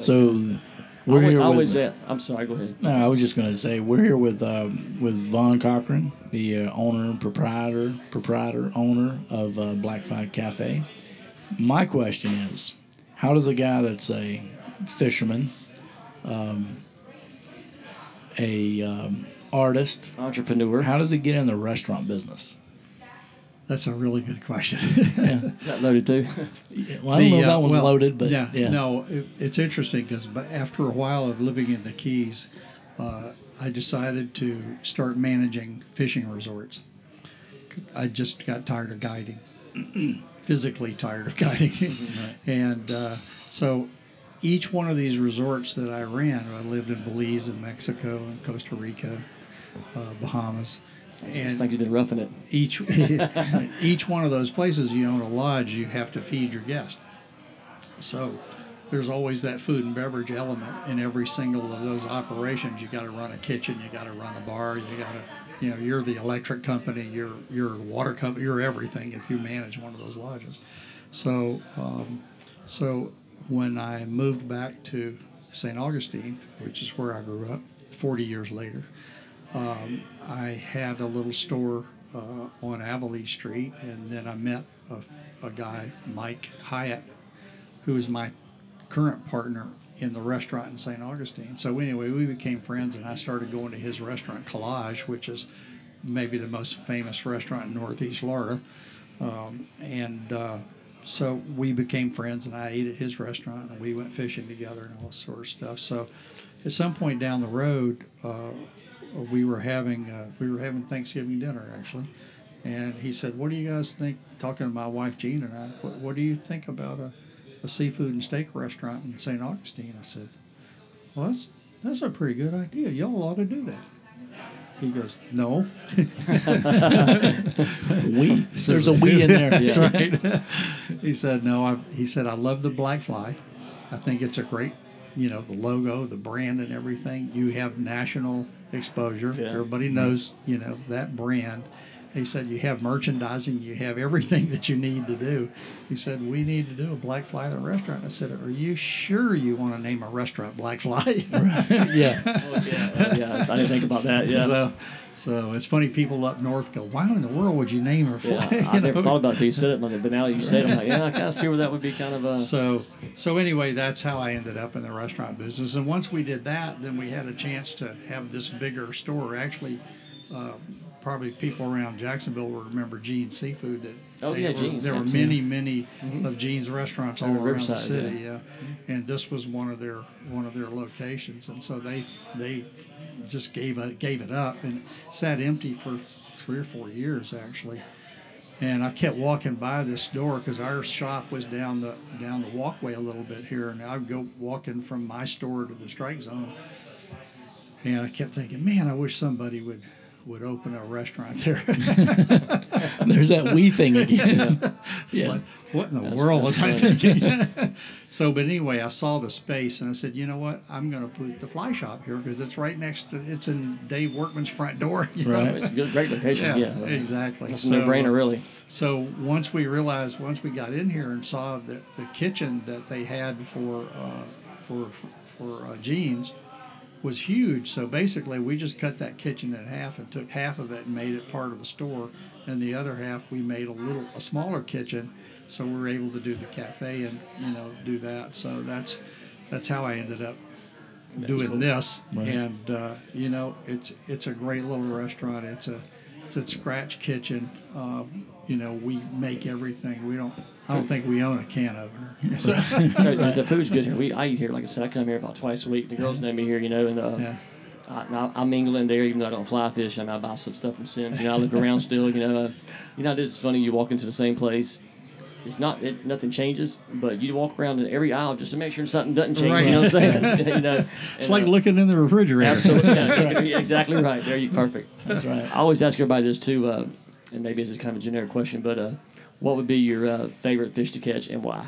So I we're here I with. uh, I'm sorry, go ahead. No, I was just going to say we're here with um, with Vaughn Cochran, the uh, owner proprietor proprietor owner of uh, Black Fly Cafe. My question is, how does a guy that's a fisherman, um, a um, artist, Entrepreneur. how does he get in the restaurant business? That's a really good question. Yeah. Is that loaded too? Well, I don't know if that uh, one's well, loaded, but yeah, yeah. no, it, it's interesting because after a while of living in the Keys, uh, I decided to start managing fishing resorts. I just got tired of guiding, physically tired of guiding, and uh, so each one of these resorts that I ran, I lived in Belize and Mexico and Costa Rica, uh, Bahamas, It's like you've been roughing it. each each one of those places you own a lodge you have to feed your guest so there's always that food and beverage element in every single of those operations. You got to run a kitchen, you got to run a bar, you got to, you know, you're the electric company, you're you're the water company, you're everything if you manage one of those lodges. So, um, so when I moved back to St. Augustine, which is where I grew up, 40 years later, um, I had a little store uh, on Aviles Street, and then I met a, a guy, Mike Hyatt, who is my current partner in the restaurant in St. Augustine. So anyway, we became friends, and I started going to his restaurant, Collage, which is maybe the most famous restaurant in Northeast Florida. Um, and uh, so we became friends, and I ate at his restaurant, and we went fishing together and all sort of stuff. So at some point down the road, uh, we were having uh, we were having Thanksgiving dinner actually, and he said, "What do you guys think?" Talking to my wife Jean and I, what, what do you think about a a seafood and steak restaurant in St. Augustine. I said, Well, that's, that's a pretty good idea. Y'all ought to do that. He goes, No. we. There's a we in there. That's right. he said, No. I, he said, I love the black fly. I think it's a great, you know, the logo, the brand, and everything. You have national exposure. Yeah. Everybody mm-hmm. knows, you know, that brand. He said, You have merchandising, you have everything that you need to do. He said, We need to do a Black Fly at a restaurant. I said, Are you sure you want to name a restaurant Black Fly? yeah. Oh, yeah, yeah. I didn't think about that. Yeah. So, so it's funny, people up north go, Why in the world would you name her yeah, I You never know? thought about it until you said it, but now you said it, I'm like, yeah, I kind of see where that would be kind of a. So, so anyway, that's how I ended up in the restaurant business. And once we did that, then we had a chance to have this bigger store. Actually, uh, probably people around Jacksonville will remember Gene's Seafood. That Oh, yeah, were- Gene's, There were many, many mm-hmm. of Gene's restaurants all the around the Riverside, city. Yeah. Mm-hmm. and this was one of their one of their locations. And so they they just gave it gave it up and sat empty for three or four years actually. And I kept walking by this door because our shop was down the down the walkway a little bit here, and I would go walking from my store to the strike zone. And I kept thinking, man, I wish somebody would would open a restaurant there. There's that we thing again. It's Yeah. like, what in the That's- world was I thinking? so, but anyway, I saw the space and I said, you know what? I'm going to put the fly shop here because it's right next to, it's in Dave Workman's front door. know? Right. It's a good, great location. Yeah, Yeah. exactly. That's So, a no brainer, really. So once we realized, once we got in here and saw that the kitchen that they had for uh, for for uh, Gene's was huge. So basically, we just cut that kitchen in half and took half of it and made it part of the store, and the other half we made a little a smaller kitchen, so we were able to do the cafe and you know do that. So that's that's how I ended up doing cool. this, Right. and uh, you know it's it's a great little restaurant. It's a it's a scratch kitchen. Um, you know, we make everything. We don't. I don't think we own a can opener. So, the, food's good here. We I eat here, like I said, I come here about twice a week. The girls know me here, you know, and uh, yeah. I, I, mingle in there, even though I don't fly fish. I mean, I buy some stuff from Simms. You know, I look around still. You know, uh, you know, it's funny. You walk into the same place. It's not it, nothing changes, but you walk around in every aisle just to make sure something doesn't change. You know what I'm saying? you know, It's and, like uh, looking in the refrigerator. Absolutely, yeah, yeah, exactly right. There, you perfect. That's right. I always ask everybody this too, uh, and maybe this is kind of a generic question, but uh, what would be your uh, favorite fish to catch and why?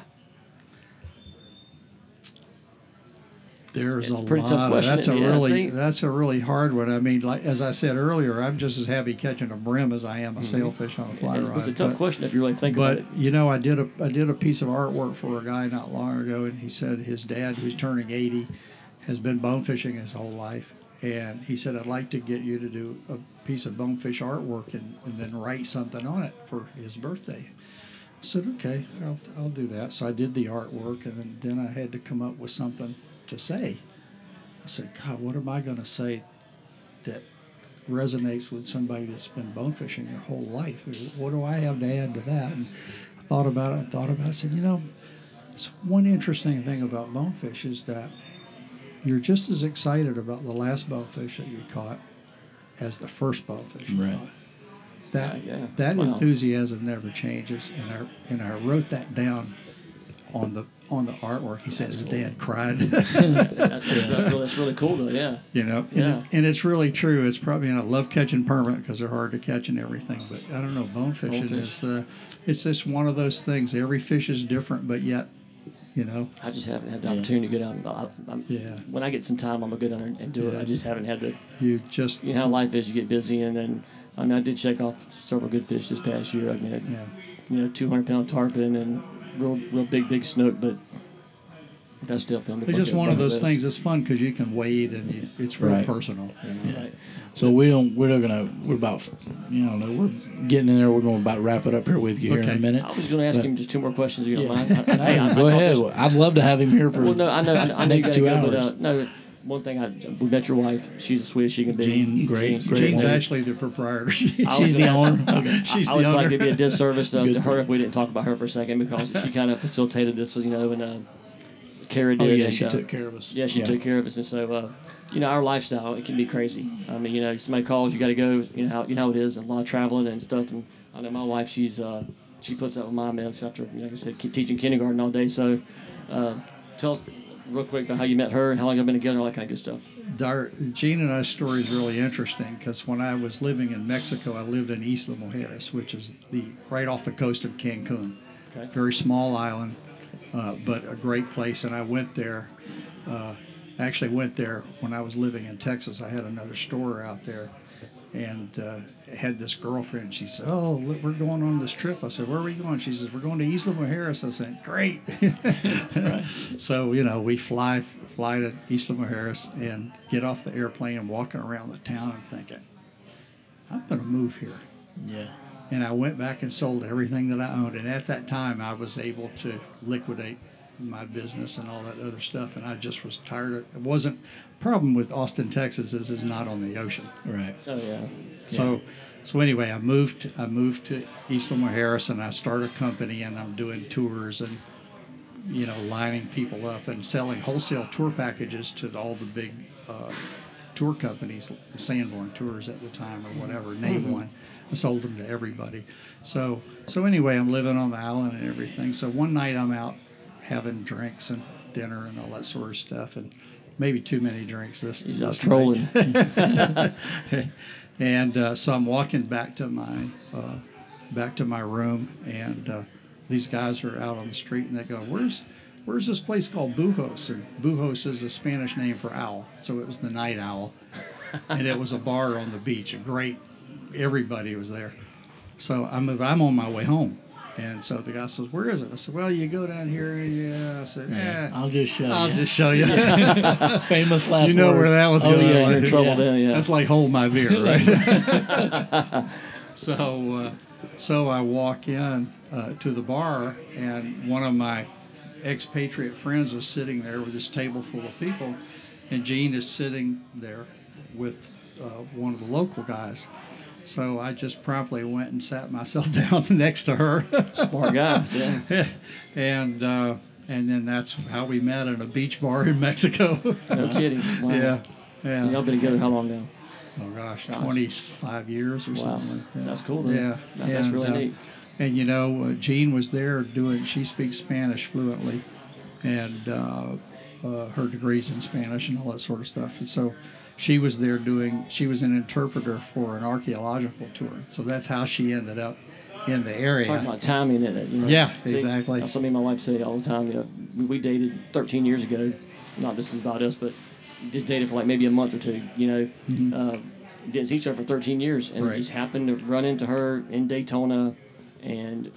There's It's a a pretty lot. tough question, that's a really that's a really hard one. I mean, like as I said earlier, I'm just as happy catching a brim as I am a sailfish on a fly It's, rod. it's a tough but- question if you really think about it. But you know, I did a I did a piece of artwork for a guy not long ago, and he said his dad, who's turning 80, has been bone fishing his whole life, and he said I'd like to get you to do a piece of bonefish artwork and, and then write something on it for his birthday. I said okay, I'll, I'll do that. So I did the artwork, and then, then I had to come up with something to say. I said, God, what am I going to say that resonates with somebody that's been bone fishing their whole life. What do I have to add to that? And I thought about it and thought about it. I said, you know, it's one interesting thing about bonefish is that you're just as excited about the last bonefish that you caught as the first bonefish you Right. caught. That Yeah, yeah. that Wow. enthusiasm never changes, and I and I wrote that down on the on the artwork. He said his dad cried. That's, really, that's really cool, though. Yeah. You know, and, Yeah. it's, and it's really true. It's probably, and I love catching permit because they're hard to catch and everything. But I don't know, bone fishing Bonefish. is, uh, it's just one of those things. Every fish is different, but yet You know. I just haven't had the Yeah. opportunity to get out. I, I'm, Yeah. When I get some time, I'm gonna go down and do it. I just haven't had the. You just. You know how life is. You get busy, and then I mean, I did check off several good fish this past year. I mean, Yeah. you know, 200 pound tarpon and real, real big, big snook, but that's still feeling. It's just one of those things that's fun because you can wade and you, it's real Right. personal. You know? Right. So we don't. We're not gonna. We're about. You know, we're getting in there. We're going to about wrap it up here with you here in Okay. a minute. I was going to ask But- him just two more questions if you don't Yeah. mind. I, I, I, I Go thought ahead. this- I'd love to have him here for. Well, no, I know, I, know- I you next two go, but uh, hours. no, one thing I we met your wife. She's as sweet as she can be. Jean, great, great Jean's woman. actually the proprietor. I She's was the gonna- owner. Okay. She's I the would feel like owner. it'd be a disservice uh, Good. to her if we didn't talk about her for a second because she kind of facilitated this, you know, and uh, Kara Oh did. yeah, and, she uh, took care of us. Yeah, she took care of us, and so uh, you know our lifestyle it can be crazy. I mean, you know, somebody calls, you got to go. You know how you know how it is, a lot of traveling and stuff. And I know my wife, she's uh, she puts up with my mess after, you know, like I said, ke- teaching kindergarten all day. So uh, tell us real quick about how you met her, and how long you've been together, all that kind of good stuff. Our, Gene and I's story is really interesting because when I was living in Mexico, I lived in Isla Mujeres, which is the right off the coast of Cancun. Okay. Very small island, uh, but a great place. And I went there. Uh, actually went there when I was living in Texas. I had another store out there, and uh, had this girlfriend. She said, "Oh, look, we're going on this trip." I said, "Where are we going?" She says, "We're going to Isla Mujeres." I said, "Great." So you know, we fly fly to Isla Mujeres and get off the airplane and walking around the town and thinking, "I'm going to move here." Yeah. And I went back and sold everything that I owned. And at that time, I was able to liquidate my business and all that other stuff. And I just was tired of it. wasn't problem with Austin, Texas is is not on the ocean. Right. Oh yeah. So, so anyway, I moved. I moved to Isla Mujeres, and I started a company, and I'm doing tours and you know lining people up and selling wholesale tour packages to all the big uh, tour companies, Sanborn Tours at the time or whatever. Name one. I sold them to everybody. So, so anyway, I'm living on the island and everything. So one night I'm out having drinks and dinner and all that sort of stuff, and maybe too many drinks. This He's this trolling. and uh, so I'm walking back to my uh, back to my room, and uh, these guys are out on the street, and they go, "Where's where's this place called Buhos?" And Buhos is a Spanish name for owl, so it was the night owl, and it was a bar on the beach. A great, everybody was there. So I'm I'm on my way home. And so the guy says, "Where is it?" I said, "Well, you go down here." And yeah, I said, "Yeah, I'll just show you. I'll you. just show you." Famous last you know words. where that was Oh going. yeah, you're in trouble yeah. then. Yeah. That's like hold my beer, right? so, uh, so I walk in uh, to the bar, and one of my expatriate friends was sitting there with this table full of people, and Gene is sitting there with uh, one of the local guys. So I just promptly went and sat myself down next to her. Smart guys. Yeah. and uh, and then that's how we met at a beach bar in Mexico. No kidding. Wow. yeah, yeah. Y'all been together how long now? Oh gosh, Gosh. 25 years or Wow. something like that. That's cool, though. Yeah, That's- that's and, really uh, neat. And you know, uh, Jean was there doing. She speaks Spanish fluently, and uh, uh, her degrees in Spanish and all that sort of stuff. And so, she was there doing. She was an interpreter for an archaeological tour. So that's how she ended up in the area. Talking about timing in it. You know? Yeah, See, exactly. That's something my wife say all the time. You know, we, we dated 13 years ago. Not this is about us, but just dated for like maybe a month or two. You know, uh, didn't see each other for 13 years, and Mm-hmm. Right. just happened to run into her in Daytona, and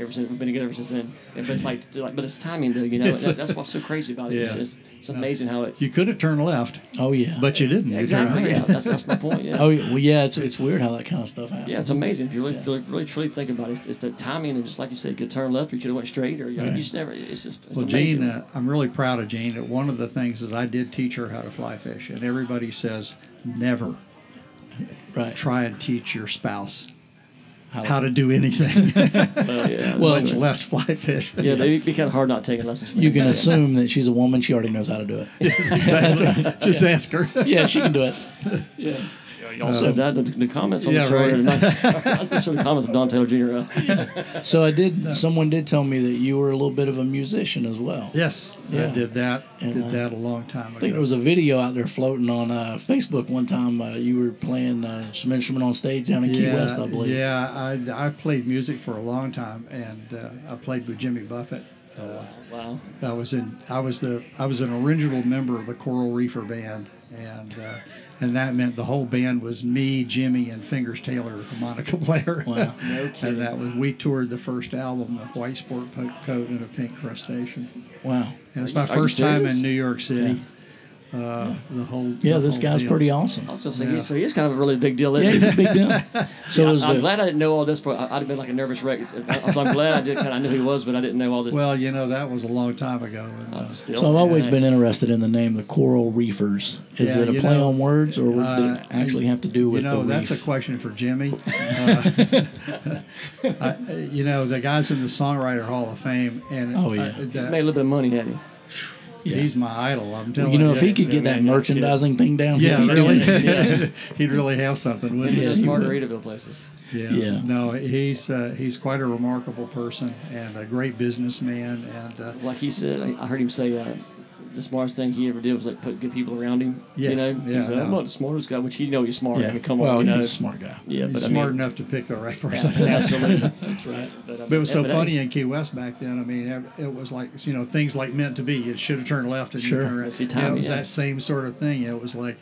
ever since we've been together ever since then. And But it's like, like- but it's timing though. You know, and that, that's what's so crazy about it. It's, Yeah. it's, it's amazing how it. You could have turned left, Oh yeah. but you didn't. You turned Exactly. right. Yeah, that's, that's my point. Yeah. oh well yeah. It's it's weird how that kind of stuff happens. Yeah, it's amazing if you really, really, really truly think about it. It's, it's that timing, and just like you said, you could turn left, or you could have went straight, or you, know, Right. you just never. It's just it's Well, amazing. Jane, uh, I'm really proud of Jane. That one of the things is I did teach her how to fly fish, and everybody says never Right. try and teach your spouse How- how to do anything, Well, yeah, Well, much less fly fish. yeah, they be kind of hard not taking lessons. From You can assume that she's a woman. She already knows how to do it. Exactly. Just ask her. Yeah, she can do it. Yeah. Y'all said that the, the comments on yeah, the show right. tonight. I said the comments of Don Taylor Jr. Uh, So I did. Someone did tell me that you were a little bit of a musician as well. Yes, Yeah. I did that. And, did uh, that a long time ago. I think there was a video out there floating on uh, Facebook one time. Uh, you were playing uh, some instrument on stage down in Key West, I believe. Yeah, I, I played music for a long time, and uh, I played with Jimmy Buffett Wow. I was in. I was the. I was an original member of the Coral Reefer band, and uh, and that meant the whole band was me, Jimmy, and Fingers Taylor, the harmonica player. Wow. No kidding. and that was we toured the first album, the White Sport Coat and a Pink Crustacean. Wow. And it's Are my first time in New York City. Uh, the whole. Yeah, the this whole guy's deal. pretty awesome. I was just saying, Yeah. so he's kind of a really big deal. Yeah, Isn't he's a big deal. So Yeah, I'm the, glad I didn't know all this. For I- I'd have been like a nervous wreck. So I'm glad I did. Kind of I knew who he was, but I didn't know all this. Well, you know that was a long time ago. And, Uh, uh, still, so I've always yeah. been interested in the name, the Coral Reefers. Is Yeah, it a play know, on words, or did uh, it actually have to do with you know, the that's a question for Jimmy. Uh, I, you know, the guy's in the Songwriter Hall of Fame, and Oh, yeah. I- He's that- made a little bit of money, hadn't he? Yeah. he's my idol. I'm telling you know, you. Know, if he could yeah, get that yeah, yeah. merchandising thing down, yeah, he'd really, it. he'd really have something, He wouldn't Yeah, he would. Margaritaville places. Yeah. Yeah. No, he's uh, he's quite a remarkable person and a great businessman, and uh, Like he said, I I heard him say uh, the smartest thing he ever did was like put good people around him. You Yes, know, he yeah, was like, I'm not the smartest guy, which he know he's smart. I Yeah. mean, come well, on, you know. a smart guy. Yeah, he's but I smart mean, enough to pick the right person. absolutely. That's right. But, um, But it was so but, funny in Key West back then. I mean, it was like you know things like meant to be. It should have turned left and Sure. you turned right. See, Yeah, it was yeah. that same sort of thing. It was like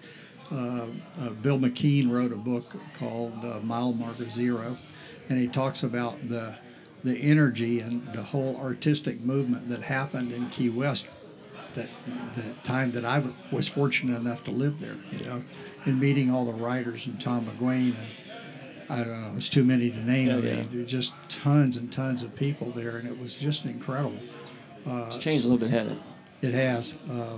uh, uh, Bill McKeen wrote a book called uh, Mile Marker Zero, and he talks about the the energy and the whole artistic movement that happened in Key West. That the time that I was fortunate enough to live there, you know, and meeting all the writers and Tom McGuane and I don't know, it's too many to name. Yeah, I mean, yeah. there were just tons and tons of people there, and it was just incredible. Uh, It's changed a little bit, hasn't it? It has, uh,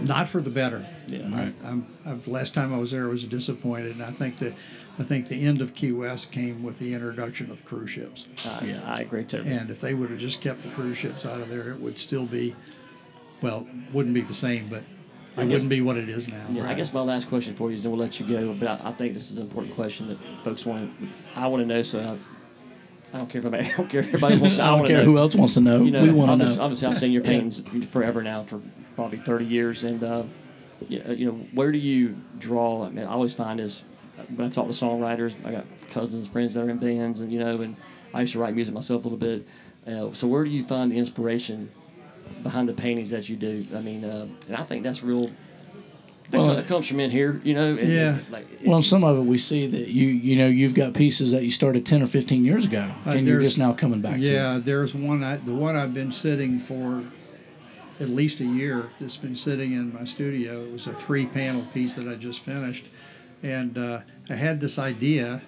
not for the better. Yeah. Right. I'm, I'm, last time I was there, I was disappointed, and I think that I think the end of Key West came with the introduction of cruise ships. I, Yeah. I agree totally. And if they would have just kept the cruise ships out of there, it would still be, well, wouldn't be the same, but it guess- wouldn't be what it is now. Yeah, I guess my last question for you is, and we'll let you go. But I, I think this is an important question that folks want. to I want to know. So I, I don't care if everybody, I don't care if everybody wants to. I don't care know. who else wants to know. You know, we want to know. obviously, obviously, I've seen your Yeah. paintings forever now, for probably 30 years, and uh, you know, you know, where do you draw? I mean, I always find is when I talk to songwriters, I got cousins, friends that are in bands, and you know, and I used to write music myself a little bit. Uh, so where do you find the inspiration behind the paintings that you do? I mean, uh, and I think that's real. That Well, it comes from in here, you know. And, Yeah. Like, Well, some of it we see that you you know you've got pieces that you started ten or fifteen years ago, Uh, and you're just now coming back to. Yeah, there's one. I, the one I've been sitting for at least a year. That's been sitting in my studio. It was a three-panel piece that I just finished, and uh, I had this idea,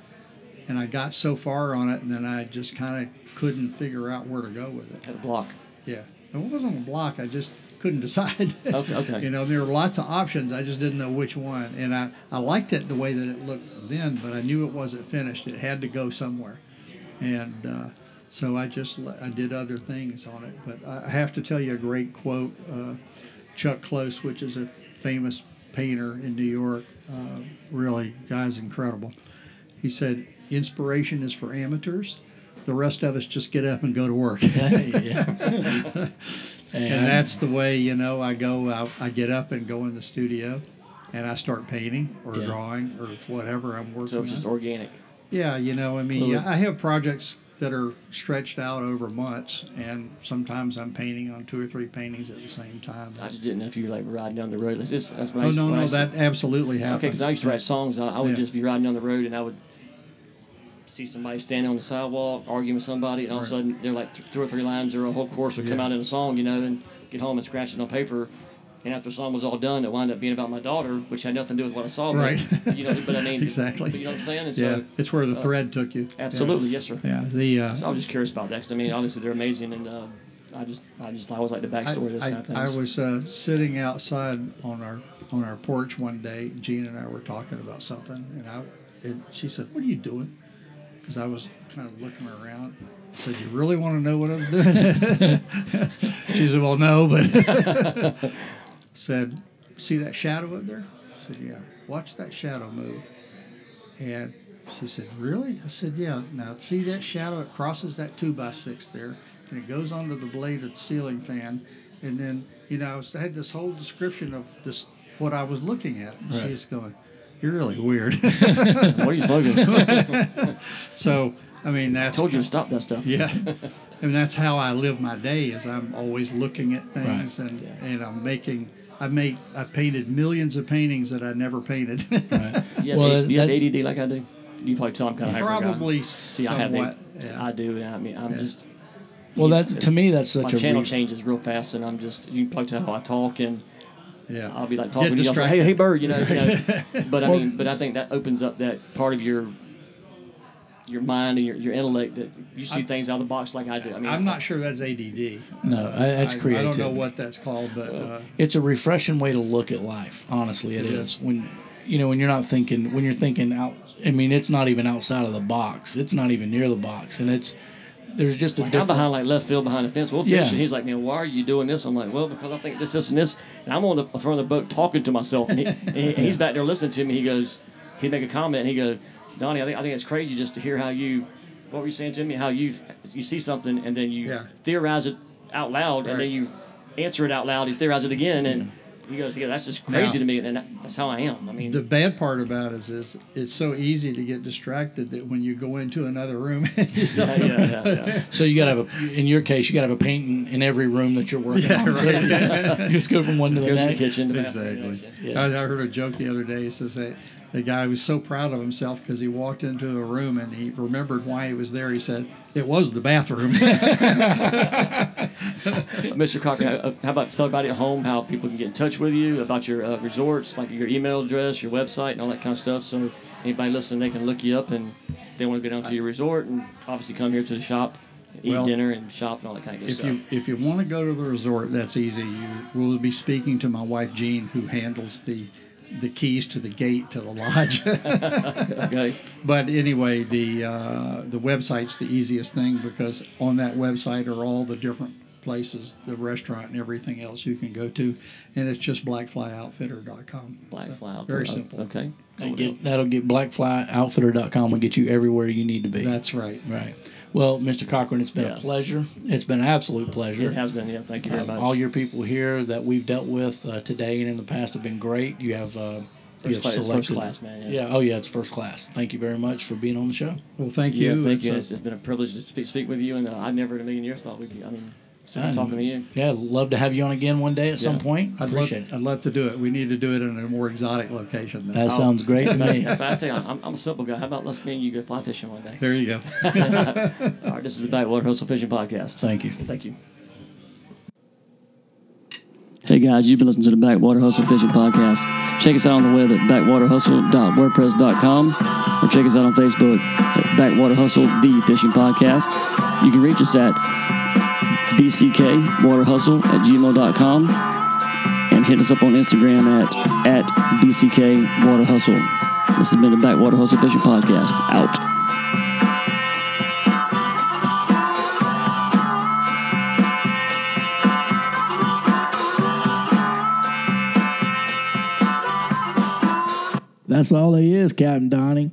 and I got so far on it, and then I just kind of couldn't figure out where to go with it. At a block. Yeah, it wasn't a block. I just couldn't decide. Okay, okay. you know, there were lots of options. I just didn't know which one, and I I liked it the way that it looked then, but I knew it wasn't finished. It had to go somewhere, and. Uh, so I just I did other things on it, but I have to tell you a great quote. Uh, Chuck Close, which is a famous painter in New York, uh, really guy's incredible. He said, "Inspiration is for amateurs. The rest of us just get up and go to work." yeah. and that's the way you know I go. I, I get up and go in the studio, and I start painting or Yeah. drawing or whatever I'm working on. So it's on. just organic. Yeah, you know, I mean, Fluid. I have projects that are stretched out over months, and sometimes I'm painting on two or three paintings at the same time. I just didn't know if you were like riding down the road. That's, just, that's what I Oh used no, when I no, used to- that absolutely happens. Okay, because I used to write songs. I, I would Yeah. just be riding down the road and I would see somebody standing on the sidewalk arguing with somebody, and all of a sudden they're like th- two or three lines or a whole chorus would come out in a song, you know, and get home and scratch it on paper. And after the song was all done, it wound up being about my daughter, which had nothing to do with what I saw. But, Right. You know, but I mean, Exactly. But you know what I'm saying? And Yeah, so, it's where the uh, thread took you. Yeah. absolutely, yes, sir. Yeah, the uh, So I was just curious about that because I mean, obviously they're amazing, and uh, I just, I just, I always like the I, backstory of those I, kind of thing. I was uh, sitting outside on our on our porch one day. Jean and I were talking about something, and I and she said, "What are you doing?" Because I was kind of looking around. I said, "You really want to know what I'm doing?" she said, "Well, no, but." said, "See that shadow up there?" I said, "Yeah." Watch that shadow move. And she said, Really? I said, Yeah. Now, see that shadow? It crosses that two by six there, and it goes onto the blade of the ceiling fan. And then, you know, I, was, I had this whole description of this what I was looking at. And Right. she's going, You're really weird. what are you smoking? so I mean, I that's told you to stop that stuff. Yeah, I mean that's how I live my day. Is I'm always looking at things Right. and and I'm making. I make I painted millions of paintings that I never painted. Right. You have, Well, you have that's- ADD like I do. You probably tell I'm kind of hyper. Probably See, I have somewhat. Yeah. I do. and I mean, I'm Yeah. just. Well, you know, that's to me that's my such a channel re- changes real fast, and I'm just. You can probably tell how I talk, and yeah. I'll be like Get talking to you. I'll say, hey, hey, bird, you know. You know. but I Well- mean, but I think that opens up that part of your. Your mind and your, your intellect that you see things out of the box like I do. I mean, I'm not sure that's ADD. No, that's I, I don't know what that's called, but uh, it's a refreshing way to look at life. Honestly, it It is. is. When you know when you're not thinking when you're thinking out. I mean, it's not even outside of the box. It's not even near the box, and it's there's just a Like, I'm behind like left field behind the fence. We'll Yeah. And he's like, man, why are you doing this? I'm like, well, because I think this, this, and this. And I'm on the front of the boat talking to myself. And, he, and he's back there listening to me. He goes, he make a comment. And he goes, Donnie, I think I think it's crazy just to hear how you, what were you saying to me? How you you see something and then you Yeah. theorize it out loud and then you answer it out loud. You theorize it again and. Mm-hmm. He goes, yeah, that's just crazy Now- to me, and that's how I am. I mean, the bad part about it is, is it's so easy to get distracted that when you go into another room, you yeah, yeah, yeah, yeah. so you gotta have a. In your case, you gotta have a painting in every room that you're working Yeah, on. So right. you just go from one to the Goes in the next. kitchen, the Exactly. yeah. I, I heard a joke the other day. He says that the guy was so proud of himself because he walked into a room and he remembered why he was there. He said, "It was the bathroom." Mr. Cochran, how, how about tell everybody at home how people can get in touch with you about your uh, resorts, like your email address, your website, and all that kind of stuff. So anybody listening, they can look you up and they want to go down to your resort and obviously come here to the shop, eat Well, dinner and shop and all that kind of good if stuff. you if you want to go to the resort, that's easy. You will be speaking to my wife Jean, who handles the the keys to the gate to the lodge. okay. But anyway, the uh, the website's the easiest thing because on that website are all the different places, the restaurant and everything else you can go to, and it's just blackflyoutfitter.com. Black So, Very simple. Okay. And get, that'll get blackflyoutfitter.com will get you everywhere you need to be. That's right. right. Well, Mr. Cochran, it's been Yeah. a pleasure. It's been an absolute pleasure. It has been. Yeah. Thank you very Um, much. all your people here that we've dealt with uh, today and in the past have been great. You have, uh, you First have class- it's first class, man, yeah. Yeah. Oh, yeah. It's first class. Thank you very much for being on the show. Well, thank yeah, you. thank It's you. a- It's, it's been a privilege to speak, speak with you, and uh, I never in a million years thought we'd be. I mean, sitting And, talking to you. Yeah. Love to have you on again one day at some point. I'd love, Appreciate it. I'd love to do it. We need to do it in a more exotic location. Then. That oh. sounds great to me. But I tell you, I'm, I'm a simple guy. How about let's me and you go fly fishing one day? there you go. All right, this is the Backwater Hustle Fishing Podcast. Thank you. Thank you. Hey guys, you've been listening to the Backwater Hustle Fishing Podcast. Check us out on the web at backwaterhustle.wordpress.com or check us out on Facebook at Backwater Hustle The Fishing Podcast. You can reach us at bckwaterhustle at gmail.com and hit us up on Instagram at, at bckwaterhustle. This has been the Backwater Hustle Fishing Podcast. Out. That's all he is, Captain Donnie.